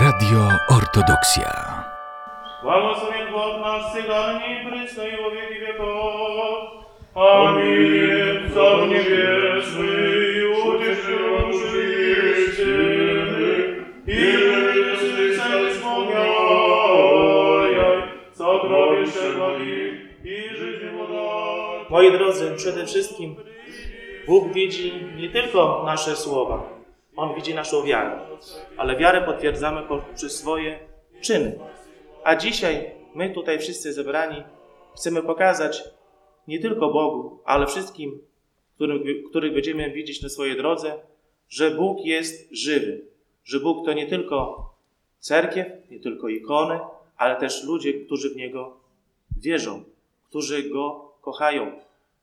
Radio Ortodoksja. Błogosławię Bóg nasz Sygarni, Bryczno i wieki wieków. Amin. Sam niewieczny i ucieszył i życie wspomniałaj, co growie szewali i życie Moi drodzy, przede wszystkim Bóg widzi nie tylko nasze słowa, on widzi naszą wiarę, ale wiarę potwierdzamy poprzez swoje czyny. A dzisiaj my tutaj wszyscy zebrani chcemy pokazać nie tylko Bogu, ale wszystkim, których będziemy widzieć na swojej drodze, że Bóg jest żywy, że Bóg to nie tylko cerkiew, nie tylko ikony, ale też ludzie, którzy w Niego wierzą, którzy Go kochają.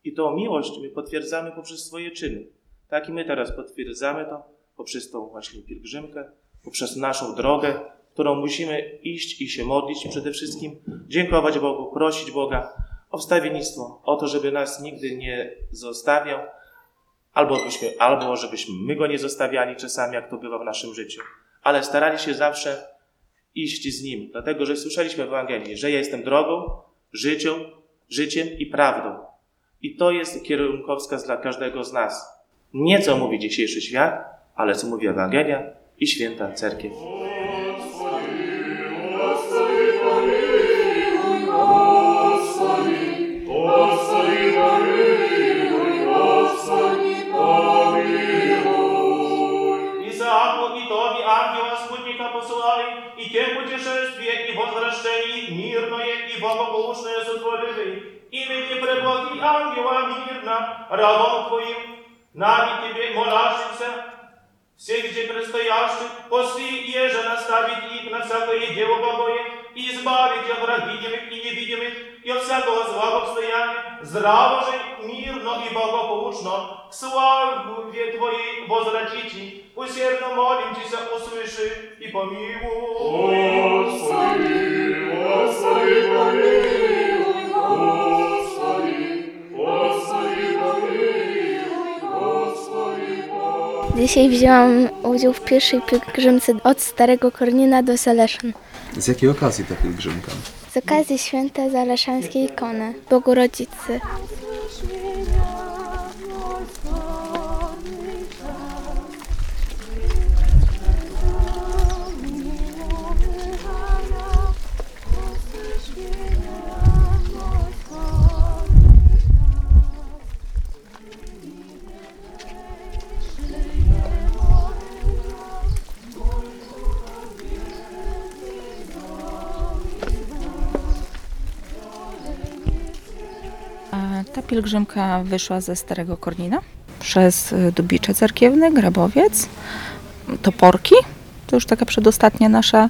I tą miłość my potwierdzamy poprzez swoje czyny. Tak i my teraz potwierdzamy to poprzez tą właśnie pielgrzymkę, poprzez naszą drogę, którą musimy iść i się modlić przede wszystkim, dziękować Bogu, prosić Boga o wstawiennictwo, o to, żeby nas nigdy nie zostawiał, albo, byśmy, albo żebyśmy my Go nie zostawiali czasami, jak to bywa w naszym życiu, ale starali się zawsze iść z Nim, dlatego że słyszeliśmy w Ewangelii, że ja jestem drogą, życią, życiem i prawdą. I to jest kierunkowskaz dla każdego z nas. Nie co mówi dzisiejszy świat, ale co mówi Ewangelia i święta cerkiew. Исааку и Тоби ангела спутника посылали, и тем путешествие и возвращение мирное и богополучное сотворили. Имени преблаги ангела мирно, рабом Твоим, нами Тебе молящимся, всех где предстоящих, посли еже наставить их на всякое дело благое, и избавить от враг видимых и невидимых, и от всякого зла обстояния, здраво же, мирно и благополучно, к славе Твоей возвратите, усердно молимся, услыши и помилуй. Dzisiaj wzięłam udział w pierwszej pielgrzymce od Starego Kornina do Zaleszan. Z jakiej okazji ta pielgrzymka? Z okazji święta Zaleszańskiej ikony Bogorodzicy. A Ta pielgrzymka wyszła ze Starego Kornina przez y, Dubicze Cerkiewny, Grabowiec, Toporki. To już taka przedostatnia nasza,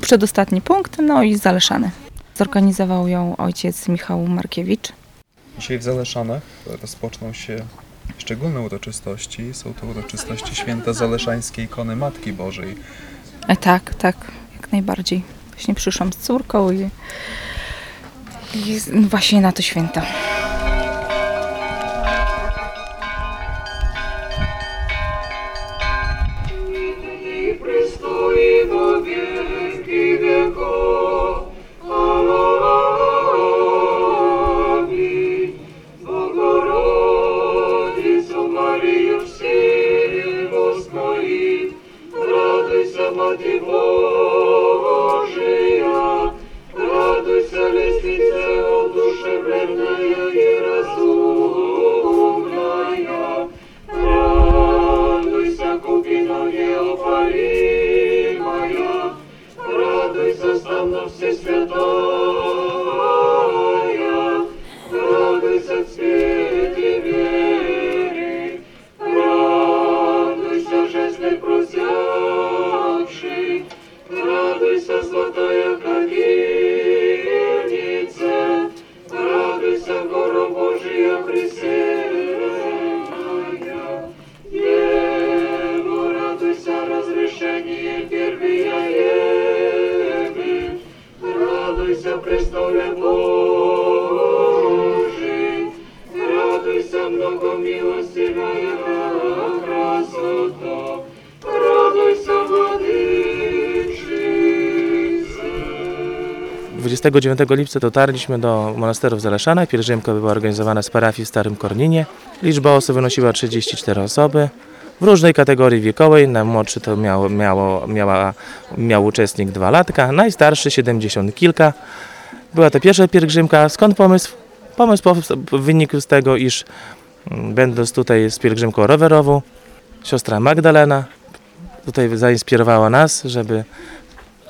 przedostatni punkt, no i Zaleszany. Zorganizował ją ojciec Michał Markiewicz. Dzisiaj w Zaleszanach rozpoczną się szczególne uroczystości. Są to uroczystości święta Zaleszańskiej Ikony Matki Bożej. E, tak, tak, jak najbardziej. Właśnie przyszłam z córką i, i właśnie na to święto. Duhom se престоле Божий. Радуйся, много милостивая красота, радуйся, владычице. 29 lipca dotarliśmy do monasteru w Zaleszanach. Pielgrzymka była organizowana z parafii w Starym Korninie. Liczba osób wynosiła 34 osoby w różnej kategorii wiekowej. Najmłodszy to miało, miało, miała, miał uczestnik 2 latka, najstarszy 70 kilka. Była to pierwsza pielgrzymka. Skąd pomysł? Pomysł wynikł z tego, iż mm, będąc tutaj z pielgrzymką rowerową, siostra Magdalena tutaj zainspirowała nas, żeby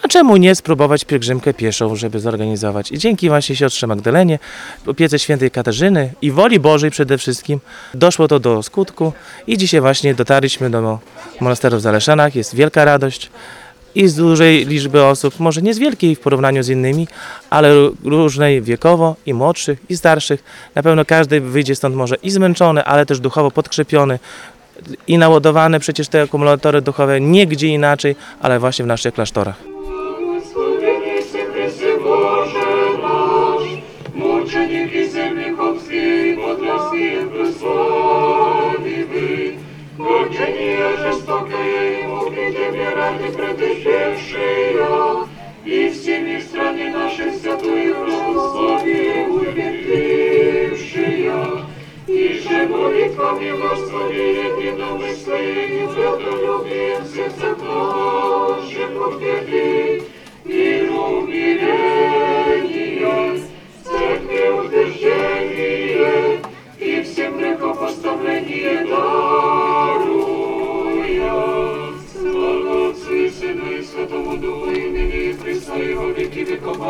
a czemu nie spróbować pielgrzymkę pieszą, żeby zorganizować? I dzięki właśnie siostrze Magdalenie, opiece świętej Katarzyny i woli Bożej przede wszystkim doszło to do skutku i dzisiaj właśnie dotarliśmy do monasteru w Zaleszanach. Jest wielka radość i z dużej liczby osób, może nie z wielkiej w porównaniu z innymi, ale ró- różnej wiekowo i młodszych i starszych. Na pewno każdy wyjdzie stąd może i zmęczony, ale też duchowo podkrzepiony i naładowany przecież te akumulatory duchowe nie gdzie inaczej, ale właśnie w naszych klasztorach. страны, продышевшие, и всеми страны наши святую православие умертвившие. И же молитвами благословили ты на мысли, и святолюбием сердце Божьим утверди, миру умиление, церкви утверждение, и всем грехопоставление дай.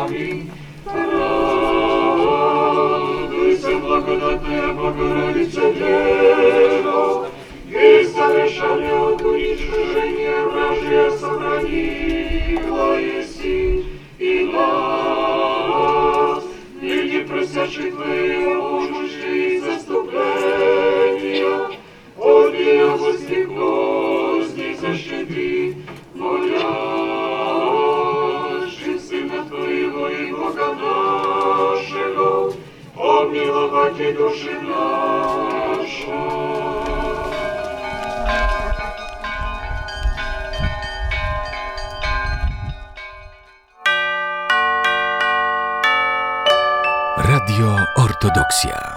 веки веков. Аминь. Радуйся, благодатная Богородица Ortodoksja.